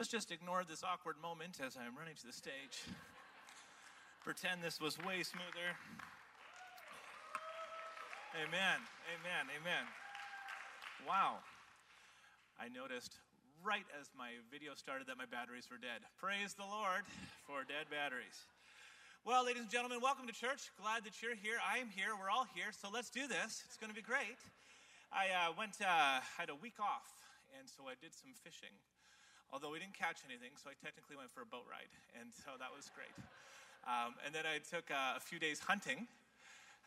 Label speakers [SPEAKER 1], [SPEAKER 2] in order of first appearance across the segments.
[SPEAKER 1] Let's just ignore this awkward moment as I'm running to the stage. Pretend this was way smoother. Amen, amen, amen. Wow. I noticed right as my video started that my batteries were dead. Praise the Lord for dead batteries. Well, ladies and gentlemen, welcome to church. Glad that you're here. I am here. We're all here. So let's do this. It's going to be great. I uh, went, uh, had a week off, and so I did some fishing although we didn't catch anything, so I technically went for a boat ride, and so that was great. Um, and then I took uh, a few days hunting,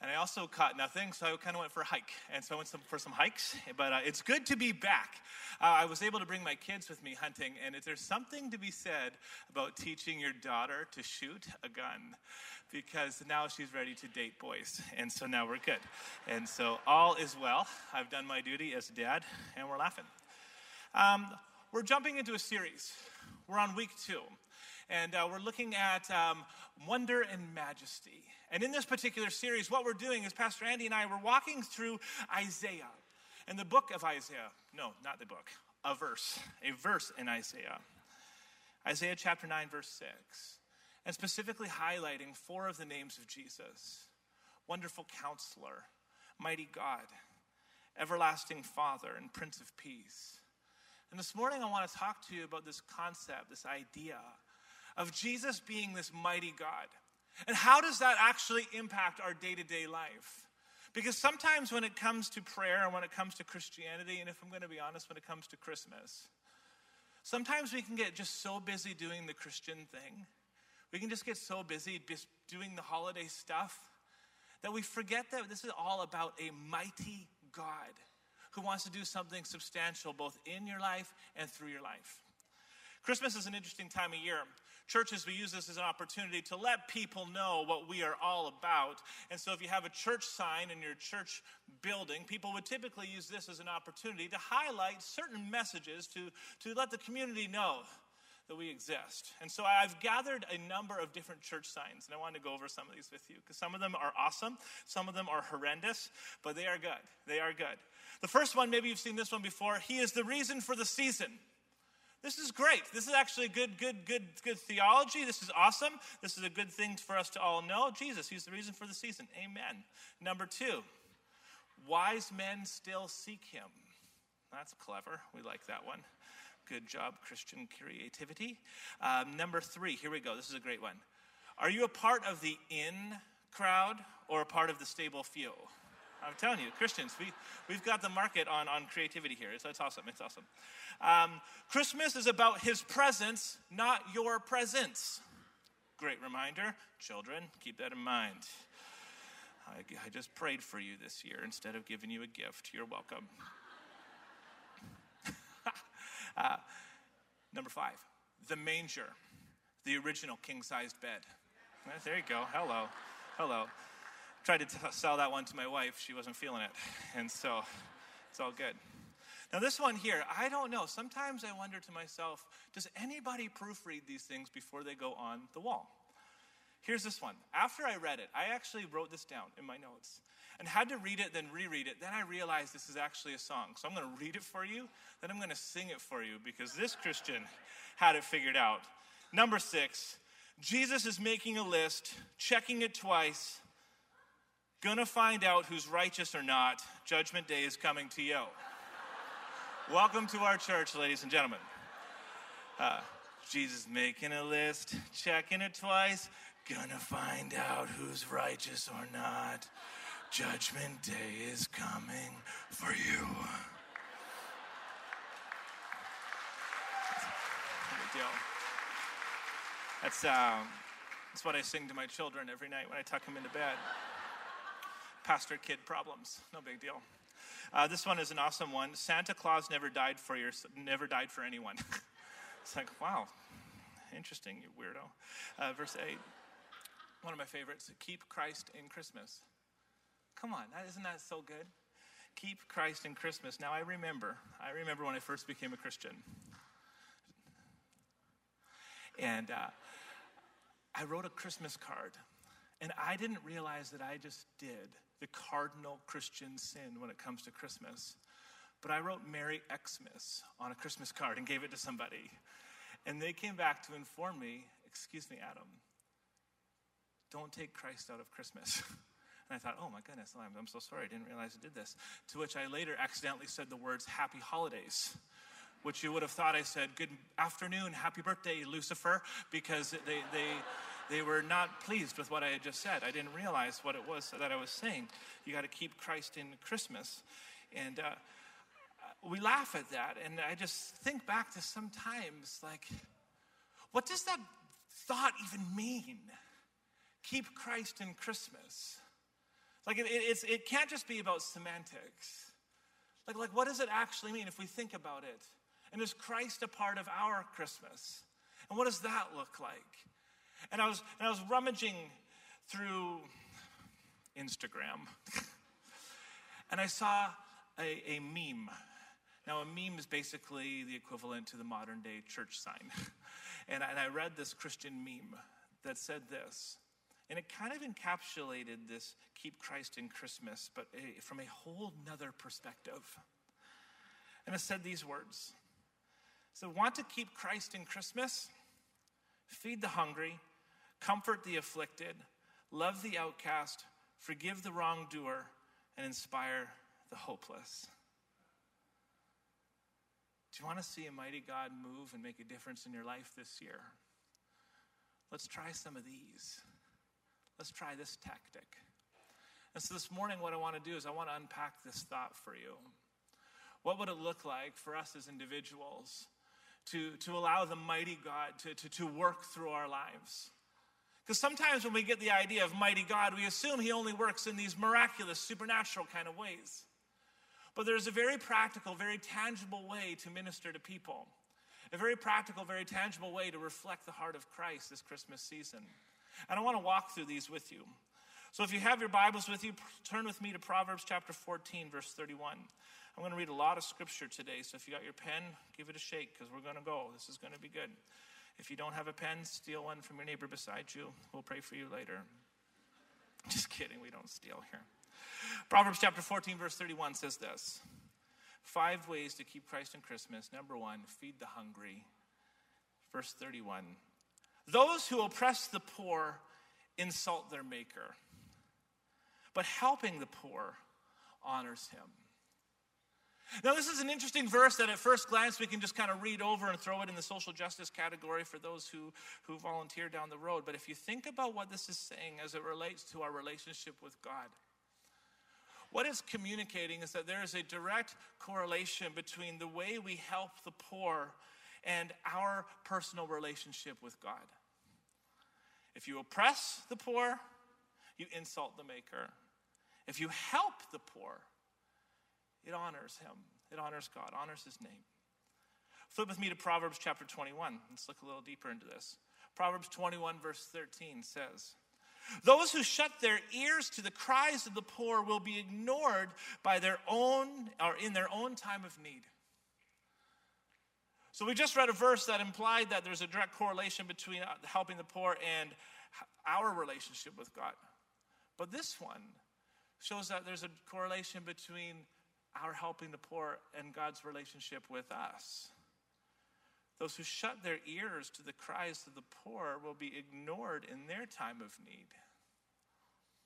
[SPEAKER 1] and I also caught nothing, so I kind of went for a hike. And so I went some, for some hikes, but uh, it's good to be back. Uh, I was able to bring my kids with me hunting, and there's something to be said about teaching your daughter to shoot a gun, because now she's ready to date boys, and so now we're good. And so all is well. I've done my duty as a dad, and we're laughing. Um, we're jumping into a series. We're on week two, and uh, we're looking at um, wonder and majesty. And in this particular series, what we're doing is Pastor Andy and I were walking through Isaiah and the book of Isaiah. No, not the book, a verse, a verse in Isaiah. Isaiah chapter 9, verse 6, and specifically highlighting four of the names of Jesus Wonderful Counselor, Mighty God, Everlasting Father, and Prince of Peace. And this morning, I want to talk to you about this concept, this idea of Jesus being this mighty God. And how does that actually impact our day to day life? Because sometimes when it comes to prayer and when it comes to Christianity, and if I'm going to be honest, when it comes to Christmas, sometimes we can get just so busy doing the Christian thing. We can just get so busy just doing the holiday stuff that we forget that this is all about a mighty God who wants to do something substantial both in your life and through your life. Christmas is an interesting time of year. Churches, we use this as an opportunity to let people know what we are all about. And so, if you have a church sign in your church building, people would typically use this as an opportunity to highlight certain messages to, to let the community know that we exist. And so I've gathered a number of different church signs, and I want to go over some of these with you because some of them are awesome, some of them are horrendous, but they are good. They are good. The first one, maybe you've seen this one before. He is the reason for the season. This is great. This is actually good, good, good, good theology. This is awesome. This is a good thing for us to all know. Jesus, He's the reason for the season. Amen. Number two, wise men still seek Him. That's clever. We like that one. Good job, Christian creativity. Um, number three, here we go. This is a great one. Are you a part of the in crowd or a part of the stable few? I'm telling you, Christians, we, we've got the market on, on creativity here. So it's awesome. It's awesome. Um, Christmas is about his presence, not your presence. Great reminder. Children, keep that in mind. I, I just prayed for you this year instead of giving you a gift. You're welcome. uh, number five, the manger, the original king sized bed. There you go. Hello. Hello tried to t- sell that one to my wife. She wasn't feeling it. And so it's all good. Now, this one here, I don't know. Sometimes I wonder to myself, does anybody proofread these things before they go on the wall? Here's this one. After I read it, I actually wrote this down in my notes and had to read it, then reread it. Then I realized this is actually a song. So I'm going to read it for you, then I'm going to sing it for you because this Christian had it figured out. Number six, Jesus is making a list, checking it twice, Gonna find out who's righteous or not. Judgment day is coming to you. Welcome to our church, ladies and gentlemen. Uh, Jesus making a list, checking it twice. Gonna find out who's righteous or not. Judgment day is coming for you. That's, um, that's what I sing to my children every night when I tuck them into bed pastor kid problems. No big deal. Uh, this one is an awesome one. Santa Claus never died for your, never died for anyone. it's like, wow, interesting, you weirdo. Uh, verse 8, one of my favorites keep Christ in Christmas. Come on, is isn't that so good? Keep Christ in Christmas. Now, I remember, I remember when I first became a Christian. And uh, I wrote a Christmas card. And I didn't realize that I just did the cardinal Christian sin when it comes to Christmas. But I wrote Merry Xmas on a Christmas card and gave it to somebody. And they came back to inform me, excuse me, Adam, don't take Christ out of Christmas. And I thought, oh my goodness, I'm, so sorry. I didn't realize I did this. To which I later accidentally said the words happy holidays which you would have thought I said, Good afternoon, happy birthday, Lucifer, because they, they, they were not pleased with what I had just said. I didn't realize what it was that I was saying. You got to keep Christ in Christmas. And uh, we laugh at that. And I just think back to sometimes, like, what does that thought even mean? Keep Christ in Christmas. Like, it, it, it can't just be about semantics. Like, like, what does it actually mean if we think about it? And is Christ a part of our Christmas? And what does that look like? And I was, and I was rummaging through Instagram, and I saw a, a meme. Now, a meme is basically the equivalent to the modern day church sign. and, I, and I read this Christian meme that said this and it kind of encapsulated this keep Christ in Christmas, but a, from a whole nother perspective. And it said these words So, want to keep Christ in Christmas? Feed the hungry, comfort the afflicted, love the outcast, forgive the wrongdoer, and inspire the hopeless. Do you want to see a mighty God move and make a difference in your life this year? Let's try some of these. Let's try this tactic. And so this morning, what I want to do is I want to unpack this thought for you. What would it look like for us as individuals to, to allow the mighty God to, to, to work through our lives? Because sometimes when we get the idea of mighty God, we assume he only works in these miraculous, supernatural kind of ways. But there's a very practical, very tangible way to minister to people, a very practical, very tangible way to reflect the heart of Christ this Christmas season. And I want to walk through these with you. So if you have your Bibles with you, turn with me to Proverbs chapter 14, verse 31. I'm going to read a lot of scripture today, so if you got your pen, give it a shake because we're going to go. This is going to be good. If you don't have a pen, steal one from your neighbor beside you. We'll pray for you later. Just kidding, we don't steal here. Proverbs chapter 14, verse 31 says this Five ways to keep Christ in Christmas. Number one, feed the hungry. Verse 31 those who oppress the poor insult their maker, but helping the poor honors him. Now, this is an interesting verse that at first glance we can just kind of read over and throw it in the social justice category for those who, who volunteer down the road. But if you think about what this is saying as it relates to our relationship with God, what it's communicating is that there is a direct correlation between the way we help the poor and our personal relationship with God. If you oppress the poor, you insult the Maker. If you help the poor, it honors him. It honors God, honors his name. Flip with me to Proverbs chapter 21. Let's look a little deeper into this. Proverbs 21, verse 13 says, Those who shut their ears to the cries of the poor will be ignored by their own or in their own time of need. So we just read a verse that implied that there's a direct correlation between helping the poor and our relationship with God. But this one shows that there's a correlation between our helping the poor and God's relationship with us. Those who shut their ears to the cries of the poor will be ignored in their time of need.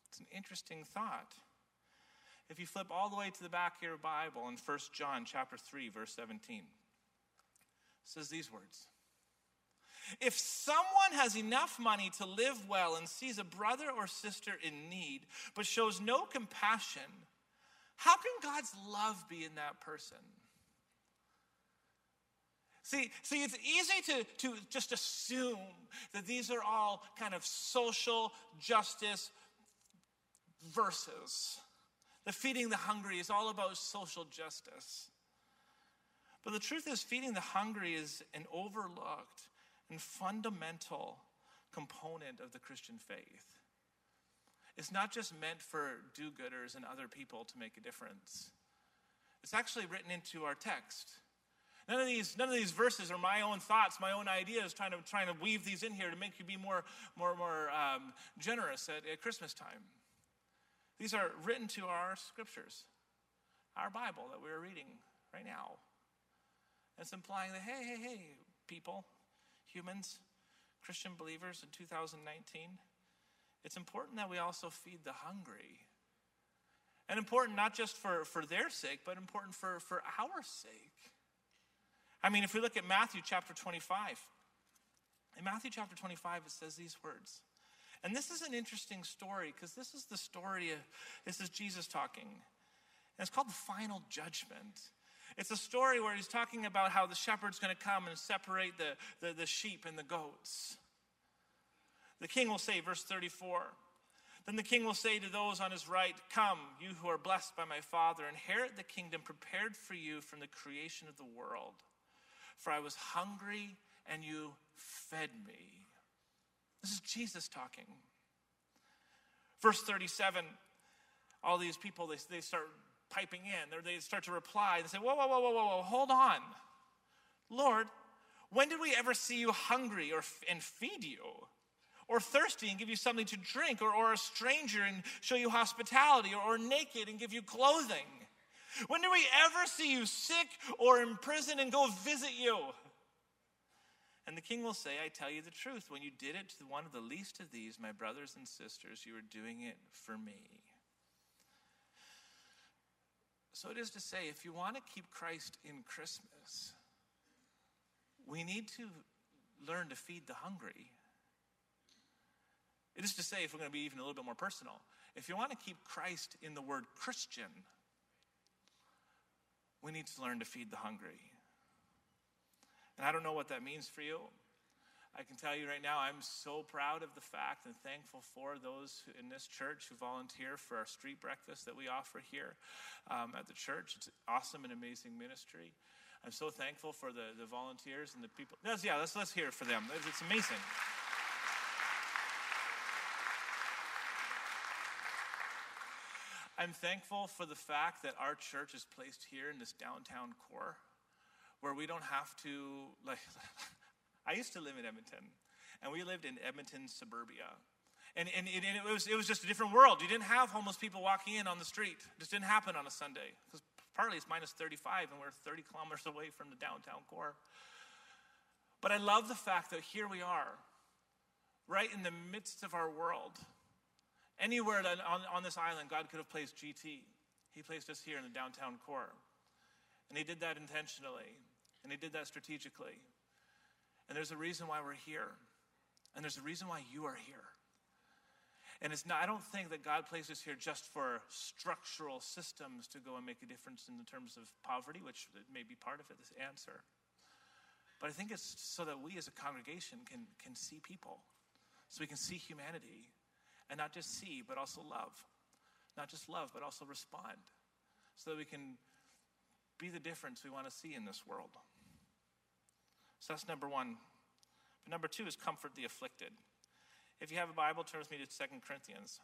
[SPEAKER 1] It's an interesting thought. If you flip all the way to the back of your Bible in 1 John chapter 3 verse 17 says these words If someone has enough money to live well and sees a brother or sister in need, but shows no compassion, how can God's love be in that person? See, see, it's easy to, to just assume that these are all kind of social justice verses. The feeding the hungry is all about social justice. But the truth is, feeding the hungry is an overlooked and fundamental component of the Christian faith. It's not just meant for do gooders and other people to make a difference, it's actually written into our text. None of these, none of these verses are my own thoughts, my own ideas, trying to, trying to weave these in here to make you be more, more, more um, generous at, at Christmas time. These are written to our scriptures, our Bible that we're reading right now. It's implying that, hey, hey, hey, people, humans, Christian believers in 2019, it's important that we also feed the hungry. And important not just for, for their sake, but important for, for our sake. I mean, if we look at Matthew chapter 25, in Matthew chapter 25, it says these words. And this is an interesting story because this is the story of, this is Jesus talking. And it's called the final judgment. It's a story where he's talking about how the shepherd's going to come and separate the, the, the sheep and the goats. The king will say, verse 34, then the king will say to those on his right, Come, you who are blessed by my Father, inherit the kingdom prepared for you from the creation of the world. For I was hungry, and you fed me. This is Jesus talking. Verse 37 all these people, they, they start piping in. They start to reply. They say, Whoa, whoa, whoa, whoa, whoa, whoa, hold on. Lord, when did we ever see you hungry or, and feed you? Or thirsty and give you something to drink? Or, or a stranger and show you hospitality? Or, or naked and give you clothing? When do we ever see you sick or in prison and go visit you? And the king will say, I tell you the truth. When you did it to one of the least of these, my brothers and sisters, you were doing it for me. So it is to say, if you want to keep Christ in Christmas, we need to learn to feed the hungry. It is to say, if we're going to be even a little bit more personal, if you want to keep Christ in the word Christian, we need to learn to feed the hungry. And I don't know what that means for you. I can tell you right now, I'm so proud of the fact and thankful for those in this church who volunteer for our street breakfast that we offer here um, at the church. It's awesome and amazing ministry. I'm so thankful for the, the volunteers and the people. Yes, yeah, let's, let's hear it for them. It's amazing. I'm thankful for the fact that our church is placed here in this downtown core where we don't have to, like, I used to live in Edmonton, and we lived in Edmonton suburbia. And, and, and, it, was, it was just a different world. You didn't have homeless people walking in on the street. It just didn't happen on a Sunday. Because partly it's minus 35, and we're 30 kilometers away from the downtown core. But I love the fact that here we are, right in the midst of our world. Anywhere on, on this island, God could have placed GT. He placed us here in the downtown core. And He did that intentionally, and He did that strategically. And there's a reason why we're here. And there's a reason why you are here. And it's not, I don't think that God places here just for structural systems to go and make a difference in the terms of poverty, which may be part of it, this answer. But I think it's so that we as a congregation can, can see people, so we can see humanity, and not just see, but also love. Not just love, but also respond, so that we can be the difference we want to see in this world. So that's number one. But number two is comfort the afflicted. If you have a Bible, turn with me to Second Corinthians.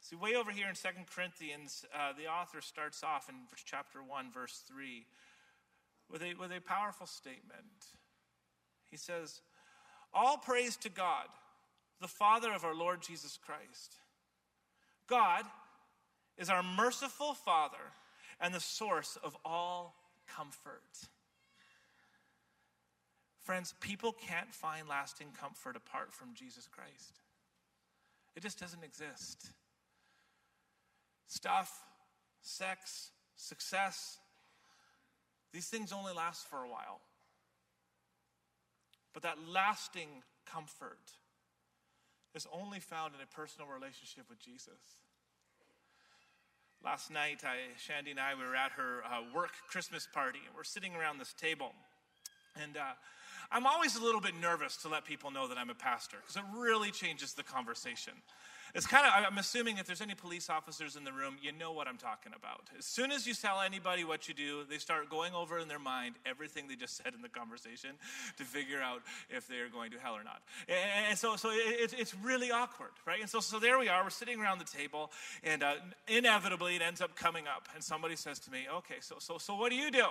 [SPEAKER 1] See, way over here in Second Corinthians, uh, the author starts off in chapter 1, verse 3, with a, with a powerful statement. He says, All praise to God, the Father of our Lord Jesus Christ. God is our merciful Father and the source of all comfort. Friends, people can't find lasting comfort apart from Jesus Christ. It just doesn't exist. Stuff, sex, success, these things only last for a while. But that lasting comfort is only found in a personal relationship with Jesus. Last night, I, Shandy and I we were at her uh, work Christmas party, and we're sitting around this table. And uh, I'm always a little bit nervous to let people know that I'm a pastor because it really changes the conversation. It's kind of, I'm assuming if there's any police officers in the room, you know what I'm talking about. As soon as you tell anybody what you do, they start going over in their mind everything they just said in the conversation to figure out if they're going to hell or not. And so, so it, it's really awkward, right? And so, so there we are, we're sitting around the table, and uh, inevitably it ends up coming up, and somebody says to me, okay, so, so, so what do you do?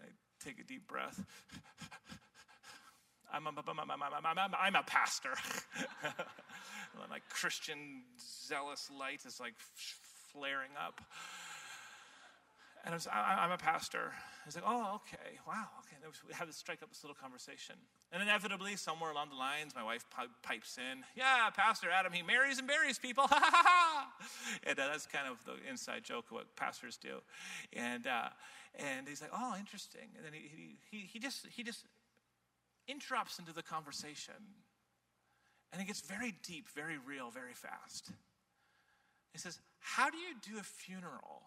[SPEAKER 1] I take a deep breath. I'm a, I'm a, I'm a pastor. My Christian zealous light is like flaring up. And I was, I, am a pastor. I was like, oh, okay, wow, okay. And we have to strike up this little conversation. And inevitably, somewhere along the lines, my wife pipes in, yeah, Pastor Adam, he marries and buries people. and uh, that's kind of the inside joke of what pastors do. And, uh, and he's like, oh, interesting. And then he, he, he, just, he just interrupts into the conversation. And it gets very deep, very real, very fast. He says, how do you do a funeral?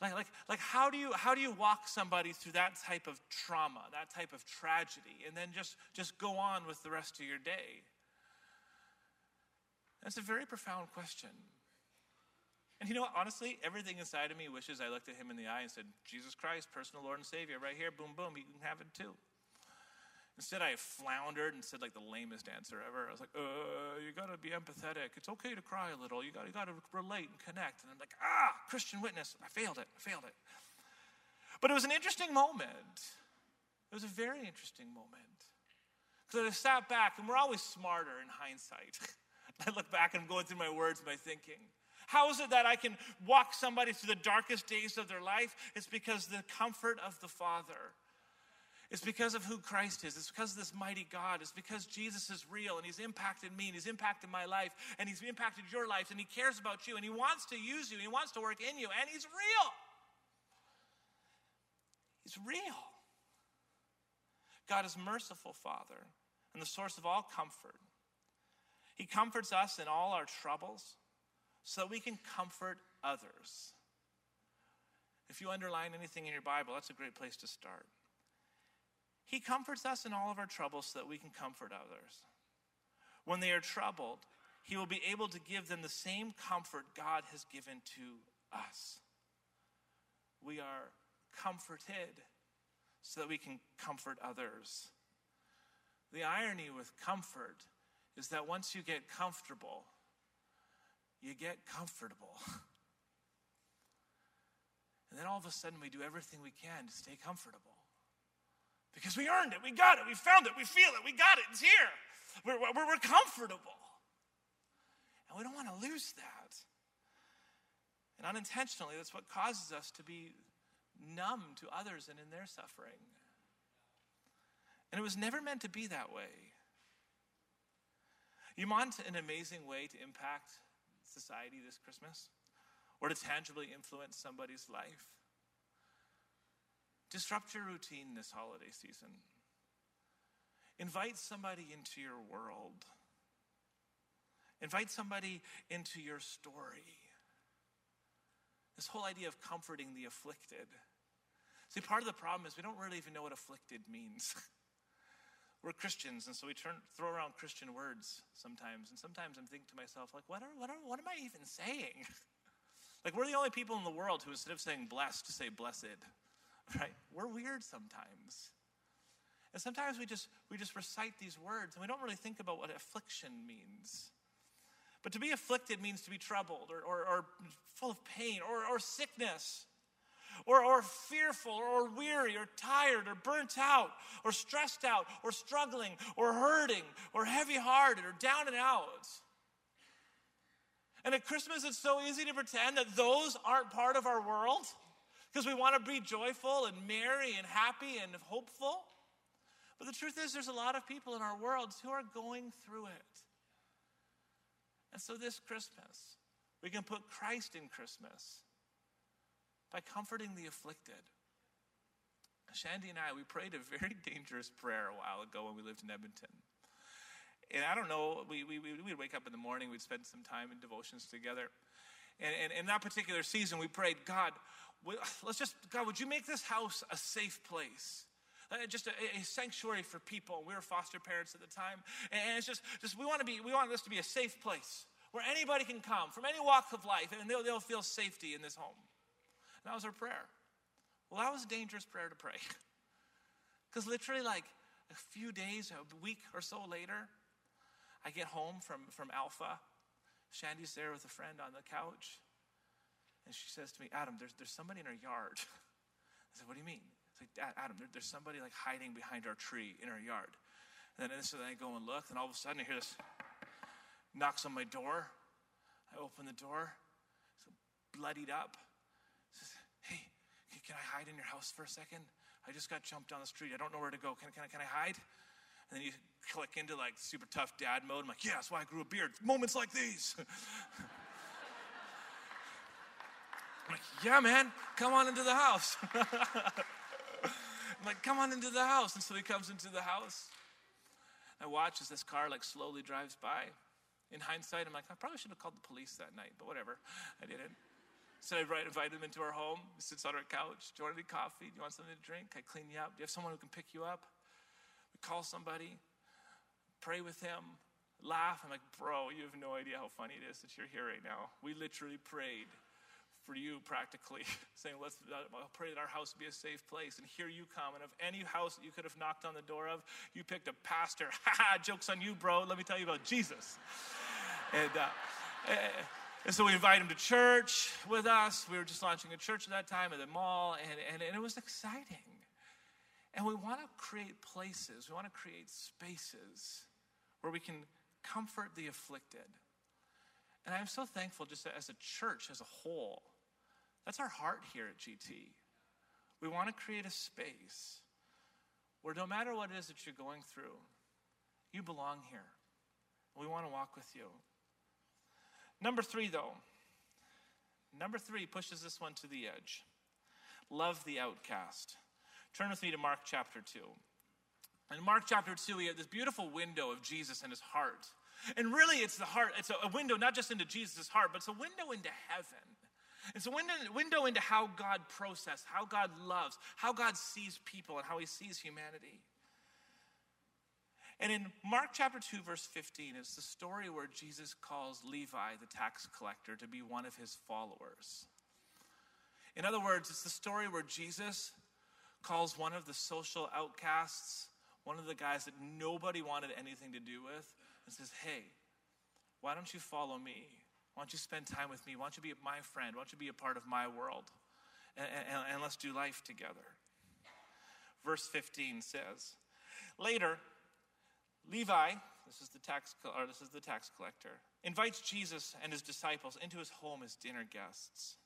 [SPEAKER 1] Like, like, like how, do you, how do you walk somebody through that type of trauma, that type of tragedy, and then just, just go on with the rest of your day? That's a very profound question. And you know what? Honestly, everything inside of me wishes I looked at him in the eye and said, Jesus Christ, personal Lord and Savior, right here, boom, boom, you can have it too. Instead, I floundered and said like the lamest answer ever. I was like, uh, you gotta be empathetic. It's okay to cry a little. You gotta, you gotta relate and connect. And I'm like, ah, Christian witness. I failed it. I failed it. But it was an interesting moment. It was a very interesting moment. Because I sat back, and we're always smarter in hindsight. I look back and I'm going through my words, my thinking. How is it that I can walk somebody through the darkest days of their life? It's because the comfort of the Father it's because of who Christ is. It's because of this mighty God. It's because Jesus is real and He's impacted me and He's impacted my life and He's impacted your life and He cares about you and He wants to use you. He wants to work in you and He's real. He's real. God is merciful, Father, and the source of all comfort. He comforts us in all our troubles so that we can comfort others. If you underline anything in your Bible, that's a great place to start. He comforts us in all of our troubles so that we can comfort others. When they are troubled, He will be able to give them the same comfort God has given to us. We are comforted so that we can comfort others. The irony with comfort is that once you get comfortable, you get comfortable. And then all of a sudden, we do everything we can to stay comfortable. Because we earned it, we got it, we found it, we feel it, we got it, it's here. We're, we're, we're comfortable. And we don't want to lose that. And unintentionally, that's what causes us to be numb to others and in their suffering. And it was never meant to be that way. You want an amazing way to impact society this Christmas or to tangibly influence somebody's life? Disrupt your routine this holiday season. Invite somebody into your world. Invite somebody into your story. This whole idea of comforting the afflicted. See, part of the problem is we don't really even know what afflicted means. We're Christians, and so we turn, throw around Christian words sometimes. And sometimes I'm thinking to myself, like, what, are, what, are, what am I even saying? like, we're the only people in the world who, instead of saying blessed, say blessed. right? We're weird sometimes. And sometimes we just we just recite these words and we don't really think about what affliction means. But to be afflicted means to be troubled or, or, or full of pain or, or sickness. Or, or fearful or weary or tired or burnt out or stressed out or struggling or hurting or heavy hearted or down and out. And at Christmas, it's so easy to pretend that those aren't part of our world because we want to be joyful and merry and happy and hopeful. But the truth is, there's a lot of people in our world who are going through it. And so this Christmas, we can put Christ in Christmas by comforting the afflicted. Shandy and I, we prayed a very dangerous prayer a while ago when we lived in Edmonton. And I don't know, we, we, we'd wake up in the morning, we'd spend some time in devotions together. And, and in that particular season, we prayed, God, let's just, God, would you make this house a safe place? Just a, a, sanctuary for people. We were foster parents at the time, and it's just, just we want to be, we want this to be a safe place where anybody can come from any walk of life, and they'll, they'll feel safety in this home. That was our prayer. Well, that was a dangerous prayer to pray, because literally, like a few days, a week or so later, I get home from from Alpha. Shandy's there with a friend on the couch. And she says to me, Adam, there's, there's somebody in our yard. I said, What do you mean? It's like, Adam, there, there's somebody like hiding behind our tree in our yard. And then, then I go and look, and all of a sudden I hear this knocks on my door. I open the door, so bloodied up. Can I hide in your house for a second? I just got jumped down the street. I don't know where to go. Can, can, I, can I hide? And then you click into like super tough dad mode. I'm like, yeah, that's why I grew a beard. Moments like these. I'm like, yeah, man, come on into the house. I'm like, come on into the house. And so he comes into the house. I watch as this car like slowly drives by. In hindsight, I'm like, I probably should have called the police that night, but whatever. I didn't. So I invite him into our home. He sits on our couch. Do you want any coffee? Do you want something to drink? I clean you up. Do you have someone who can pick you up? We call somebody, pray with him, laugh. I'm like, bro, you have no idea how funny it is that you're here right now. We literally prayed for you practically, saying, let's I'll pray that our house be a safe place. And here you come. And of any house that you could have knocked on the door of, you picked a pastor. Ha ha, joke's on you, bro. Let me tell you about Jesus. and, uh, eh, and so we invited him to church with us. We were just launching a church at that time at the mall, and, and, and it was exciting. And we want to create places, we want to create spaces where we can comfort the afflicted. And I'm so thankful just as a church as a whole. That's our heart here at GT. We want to create a space where no matter what it is that you're going through, you belong here. We want to walk with you. Number three, though, number three pushes this one to the edge. Love the outcast. Turn with me to Mark chapter 2. In Mark chapter 2, we have this beautiful window of Jesus and his heart. And really, it's the heart, it's a window not just into Jesus' heart, but it's a window into heaven. It's a window, window into how God processes, how God loves, how God sees people, and how he sees humanity. And in Mark chapter 2, verse 15, it's the story where Jesus calls Levi, the tax collector, to be one of his followers. In other words, it's the story where Jesus calls one of the social outcasts, one of the guys that nobody wanted anything to do with, and says, Hey, why don't you follow me? Why don't you spend time with me? Why don't you be my friend? Why don't you be a part of my world? And, and, and let's do life together. Verse 15 says, Later, Levi, this is the tax or this is the tax collector, invites Jesus and his disciples into his home as dinner guests,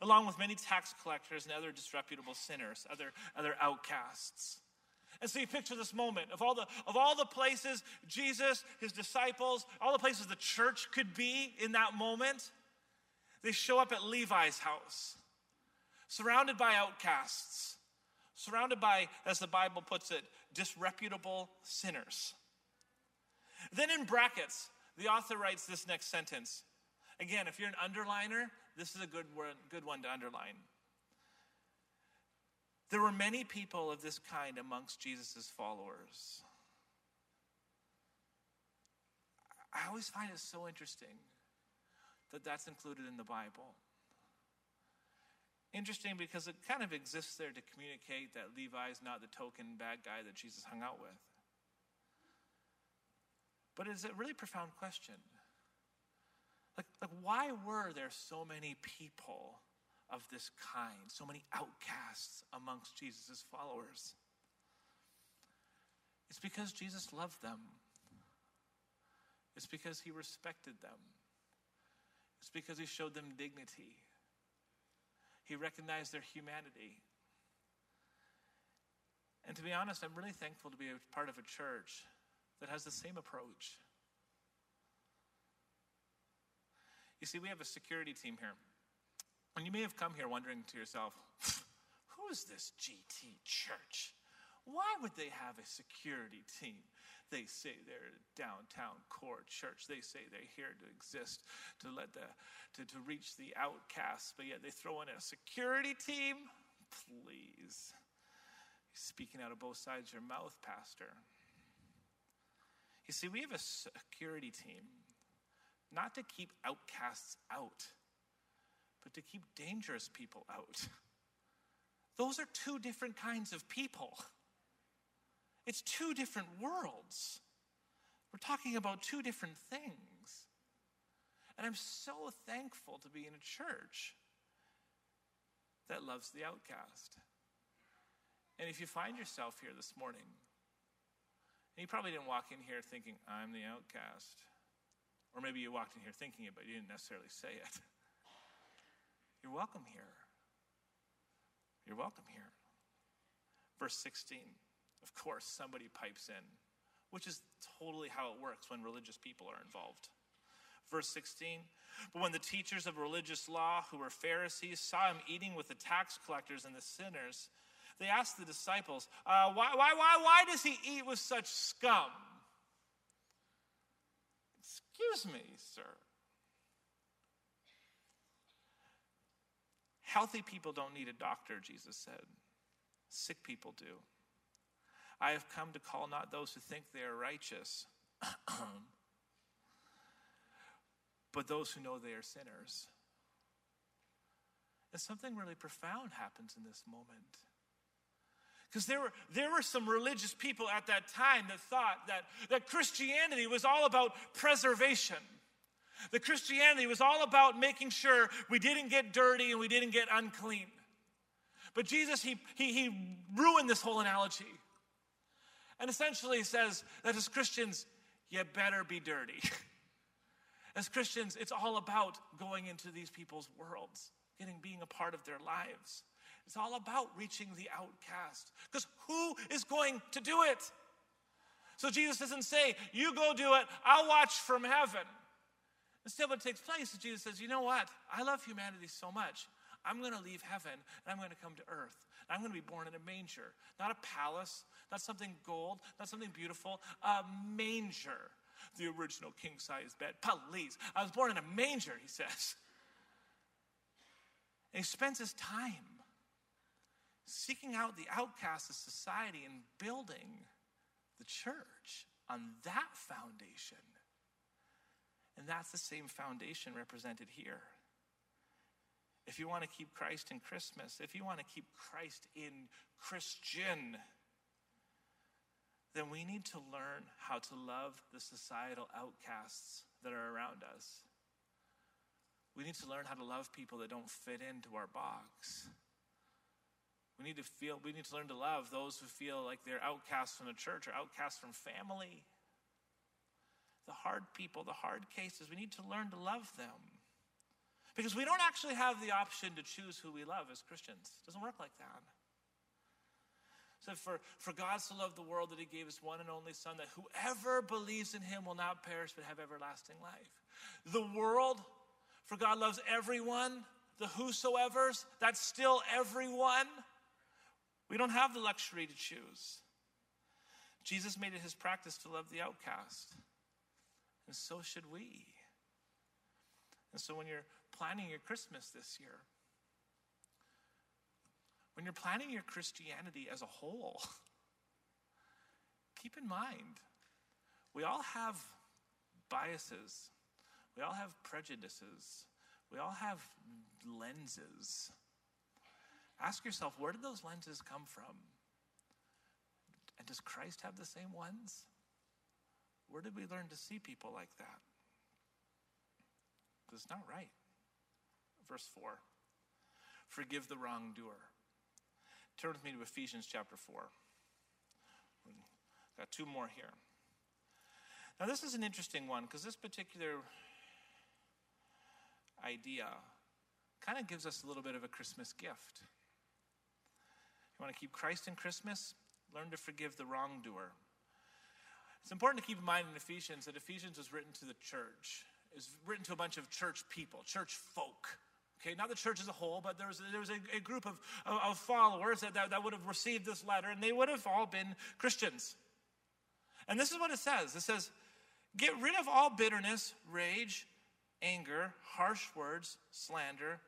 [SPEAKER 1] along with many tax collectors and other disreputable sinners, other, other outcasts. And so you picture this moment of all the of all the places Jesus, his disciples, all the places the church could be in that moment. They show up at Levi's house, surrounded by outcasts, surrounded by, as the Bible puts it, disreputable sinners. Then in brackets, the author writes this next sentence. Again, if you're an underliner, this is a good, word, good one to underline. There were many people of this kind amongst Jesus' followers. I always find it so interesting that that's included in the Bible. Interesting because it kind of exists there to communicate that Levi is not the token bad guy that Jesus hung out with. But it's a really profound question. Like, like why were there so many people of this kind, so many outcasts amongst Jesus' followers? It's because Jesus loved them. It's because he respected them. It's because he showed them dignity. He recognized their humanity. And to be honest, I'm really thankful to be a part of a church that has the same approach. You see, we have a security team here. And you may have come here wondering to yourself, who is this GT church? Why would they have a security team? They say they're downtown core church. They say they're here to exist, to let the to, to reach the outcasts, but yet they throw in a security team? Please. Speaking out of both sides of your mouth, Pastor. You see, we have a security team not to keep outcasts out, but to keep dangerous people out. Those are two different kinds of people. It's two different worlds. We're talking about two different things. And I'm so thankful to be in a church that loves the outcast. And if you find yourself here this morning, and you probably didn't walk in here thinking, I'm the outcast. Or maybe you walked in here thinking it, but you didn't necessarily say it. You're welcome here. You're welcome here. Verse 16. Of course, somebody pipes in, which is totally how it works when religious people are involved. Verse 16. But when the teachers of religious law, who were Pharisees, saw him eating with the tax collectors and the sinners, they asked the disciples, uh, why, why, why, why does he eat with such scum? Excuse me, sir. Healthy people don't need a doctor, Jesus said. Sick people do. I have come to call not those who think they are righteous, but those who know they are sinners. And something really profound happens in this moment. Because there were, there were some religious people at that time that thought that, that Christianity was all about preservation. That Christianity was all about making sure we didn't get dirty and we didn't get unclean. But Jesus, he, he, he ruined this whole analogy. And essentially says that as Christians, you better be dirty. as Christians, it's all about going into these people's worlds, getting being a part of their lives. It's all about reaching the outcast. Because who is going to do it? So Jesus doesn't say, You go do it, I'll watch from heaven. Instead, what takes place is Jesus says, You know what? I love humanity so much. I'm going to leave heaven and I'm going to come to earth. I'm going to be born in a manger, not a palace, not something gold, not something beautiful, a manger. The original king size bed. Please. I was born in a manger, he says. And he spends his time seeking out the outcasts of society and building the church on that foundation. And that's the same foundation represented here. If you want to keep Christ in Christmas, if you want to keep Christ in Christian, then we need to learn how to love the societal outcasts that are around us. We need to learn how to love people that don't fit into our box. We need to feel, we need to learn to love those who feel like they're outcasts from the church or outcasts from family. The hard people, the hard cases, we need to learn to love them. Because we don't actually have the option to choose who we love as Christians. It doesn't work like that. So for, for God so loved the world that he gave his one and only Son, that whoever believes in him will not perish but have everlasting life. The world, for God loves everyone, the whosoever's, that's still everyone. We don't have the luxury to choose. Jesus made it his practice to love the outcast, and so should we. And so when you're planning your Christmas this year, when you're planning your Christianity as a whole, keep in mind we all have biases, we all have prejudices, we all have lenses. Ask yourself, where did those lenses come from? And does Christ have the same ones? Where did we learn to see people like that? Because it's not right. Verse 4 Forgive the wrongdoer. Turn with me to Ephesians chapter 4. Got two more here. Now, this is an interesting one because this particular idea kind of gives us a little bit of a Christmas gift. You want to keep Christ in Christmas? Learn to forgive the wrongdoer. It's important to keep in mind in Ephesians that Ephesians was written to the church. It's written to a bunch of church people, church folk. Okay, not the church as a whole, but there was, there was a, a group of, of, followers that, that, that would have received this letter, and they would have all been Christians. And this is what it says it says, Get rid of all bitterness, rage, anger, harsh words, slander,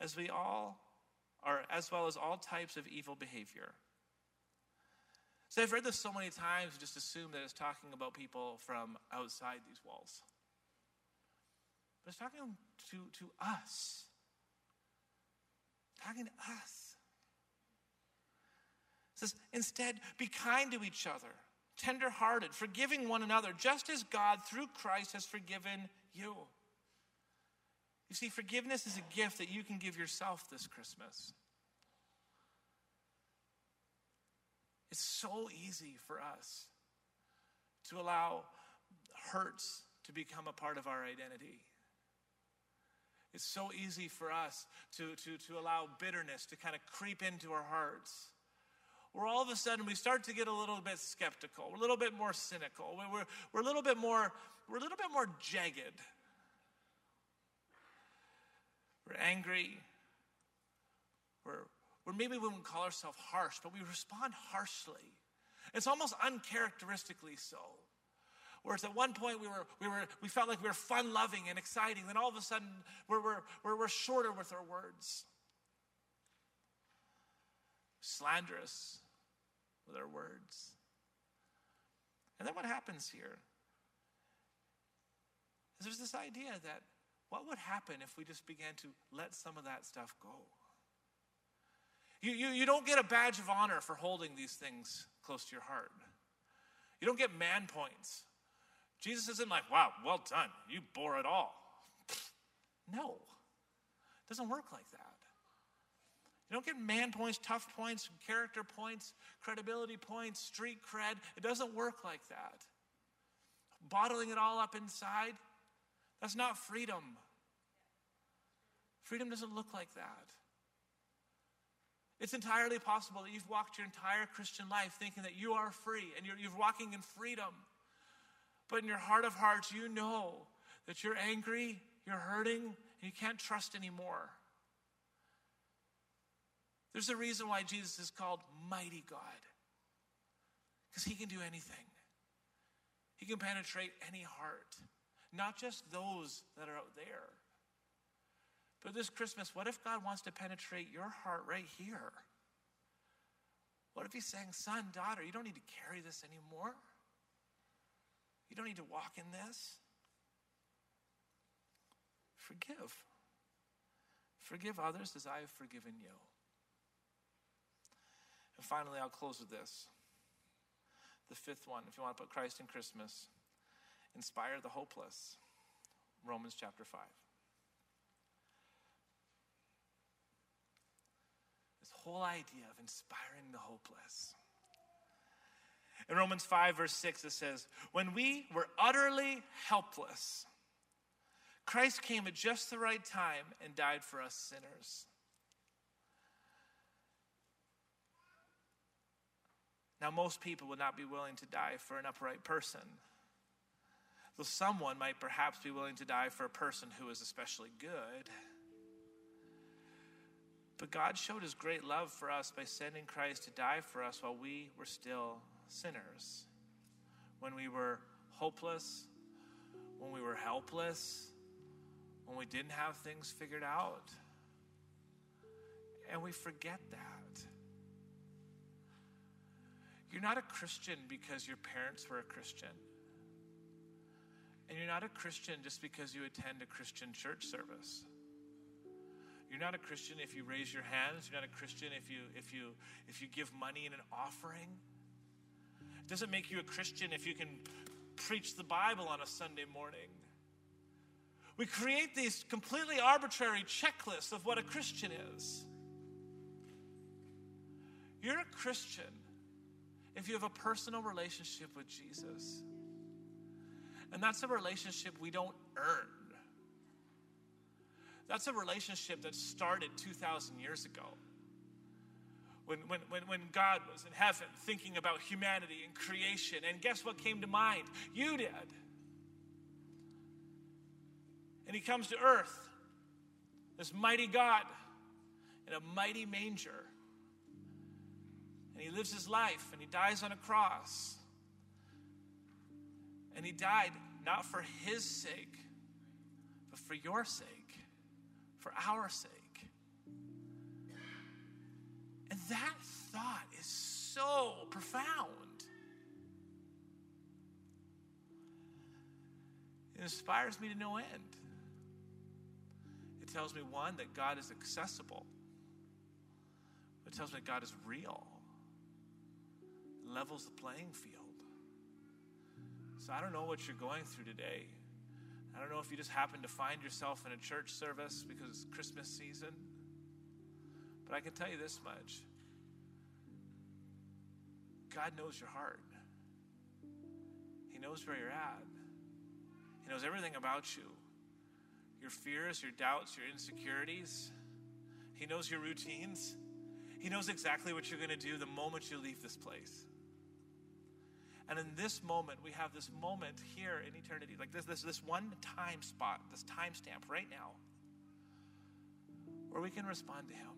[SPEAKER 1] as we all are, as well as all types of evil behavior. So I've read this so many times, just assume that it's talking about people from outside these walls. But it's talking to, to us. Talking to us. It says, instead, be kind to each other, tenderhearted, forgiving one another, just as God through Christ has forgiven you. You see, forgiveness is a gift that you can give yourself this Christmas. It's so easy for us to allow hurts to become a part of our identity. It's so easy for us to, to, to allow bitterness to kind of creep into our hearts. Where all of a sudden we start to get a little bit skeptical, a little bit more cynical, we're, we're a little bit more, we're a little bit more jagged. We're angry. We're, we're maybe we wouldn't call ourselves harsh, but we respond harshly. It's almost uncharacteristically so. Whereas at one point we, were, we, were, we felt like we were fun loving and exciting, then all of a sudden we're, we're, we're, we're shorter with our words, slanderous with our words. And then what happens here is there's this idea that what would happen if we just began to let some of that stuff go? You, you, you don't get a badge of honor for holding these things close to your heart. You don't get man points. Jesus isn't like, wow, well done. You bore it all. No, it doesn't work like that. You don't get man points, tough points, character points, credibility points, street cred. It doesn't work like that. Bottling it all up inside, that's not freedom. Freedom doesn't look like that. It's entirely possible that you've walked your entire Christian life thinking that you are free and you're, you're walking in freedom. But in your heart of hearts, you know that you're angry, you're hurting, and you can't trust anymore. There's a reason why Jesus is called Mighty God, because he can do anything. He can penetrate any heart, not just those that are out there. But this Christmas, what if God wants to penetrate your heart right here? What if He's saying, son, daughter, you don't need to carry this anymore? You don't need to walk in this? Forgive. Forgive others as I have forgiven you. And finally, I'll close with this. The fifth one, if you want to put Christ in Christmas, inspire the hopeless. Romans chapter 5. This whole idea of inspiring the hopeless. In Romans 5, verse 6, it says, When we were utterly helpless, Christ came at just the right time and died for us sinners. Now, most people would not be willing to die for an upright person. Though someone might perhaps be willing to die for a person who is especially good. But God showed his great love for us by sending Christ to die for us while we were still sinners. When we were hopeless, when we were helpless, when we didn't have things figured out. And we forget that. You're not a Christian because your parents were a Christian. And you're not a Christian just because you attend a Christian church service. You're not a Christian if you raise your hands. You're not a Christian if you if you if you give money in an offering. Doesn't make you a Christian if you can preach the Bible on a Sunday morning. We create these completely arbitrary checklists of what a Christian is. You're a Christian if you have a personal relationship with Jesus. And that's a relationship we don't earn. That's a relationship that started 2,000 years ago. When, when, when, God was in heaven thinking about humanity and creation, and guess what came to mind? You did. And He comes to earth, this mighty God, in a mighty manger. And He lives His life, and He dies on a cross. And He died not for His sake, but for your sake for our sake. That thought is so profound. It inspires me to no end. It tells me, one, that God is accessible, it tells me that God is real, it levels the playing field. So I don't know what you're going through today. I don't know if you just happen to find yourself in a church service because it's Christmas season, but I can tell you this much God knows your heart, He knows where you're at, He knows everything about you. your fears, your doubts, your insecurities. He knows your routines. He knows exactly what you're going to do the moment you leave this place. And in this moment, we have this moment here in eternity, like this, this, this one time spot, this time stamp right now, where we can respond to Him.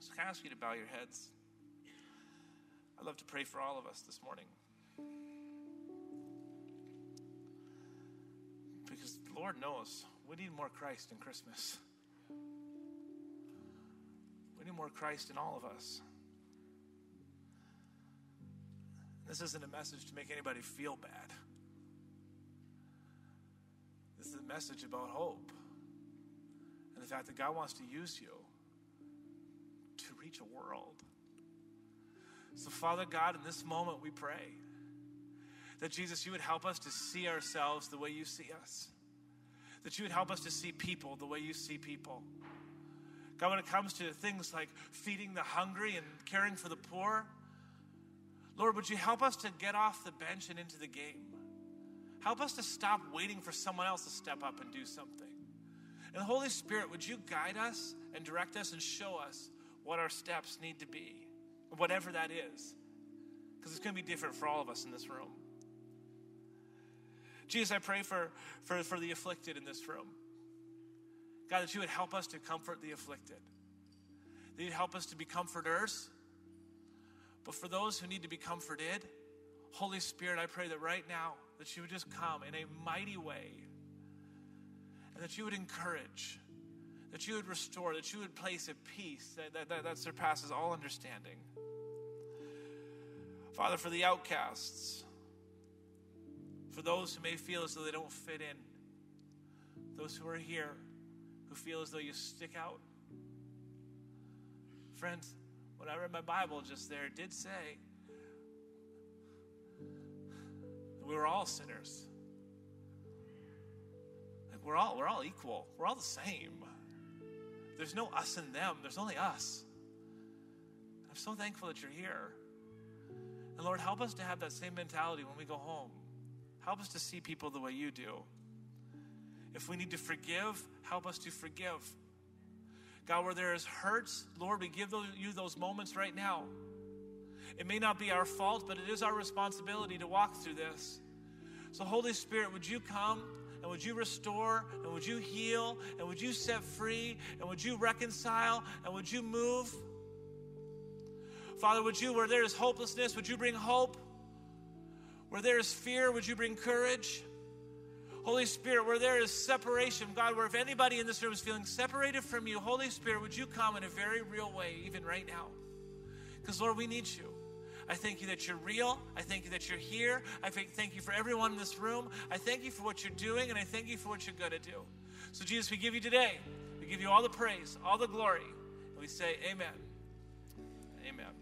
[SPEAKER 1] So I ask you to bow your heads? I'd love to pray for all of us this morning. Because the Lord knows we need more Christ in Christmas. We need more Christ in all of us. This isn't a message to make anybody feel bad. This is a message about hope and the fact that God wants to use you to reach a world. So, Father God, in this moment we pray that Jesus, you would help us to see ourselves the way you see us, that you would help us to see people the way you see people. God, when it comes to things like feeding the hungry and caring for the poor, Lord, would you help us to get off the bench and into the game? Help us to stop waiting for someone else to step up and do something. And Holy Spirit, would you guide us and direct us and show us what our steps need to be, whatever that is? Because it's going to be different for all of us in this room. Jesus, I pray for, for, for the afflicted in this room. God, that you would help us to comfort the afflicted. That you'd help us to be comforters. But for those who need to be comforted, Holy Spirit, I pray that right now that you would just come in a mighty way and that you would encourage, that you would restore, that you would place a peace that, that, that, that surpasses all understanding. Father, for the outcasts, for those who may feel as though they don't fit in, those who are here who feel as though you stick out. Friends, when I read my Bible just there, it did say we were all sinners. Like we're all we're all equal. We're all the same. There's no us and them. There's only us. I'm so thankful that you're here. And Lord, help us to have that same mentality when we go home. Help us to see people the way you do. If we need to forgive, help us to forgive. God, where there is hurts, Lord, we give you those moments right now. It may not be our fault, but it is our responsibility to walk through this. So, Holy Spirit, would you come and would you restore and would you heal and would you set free and would you reconcile and would you move? Father, would you, where there is hopelessness, would you bring hope? Where there is fear, would you bring courage? Holy Spirit, where there is separation, God, where if anybody in this room is feeling separated from you, Holy Spirit, would you come in a very real way, even right now? Because, Lord, we need you. I thank you that you're real. I thank you that you're here. I thank you for everyone in this room. I thank you for what you're doing, and I thank you for what you're going to do. So, Jesus, we give you today, we give you all the praise, all the glory. And we say, Amen. Amen.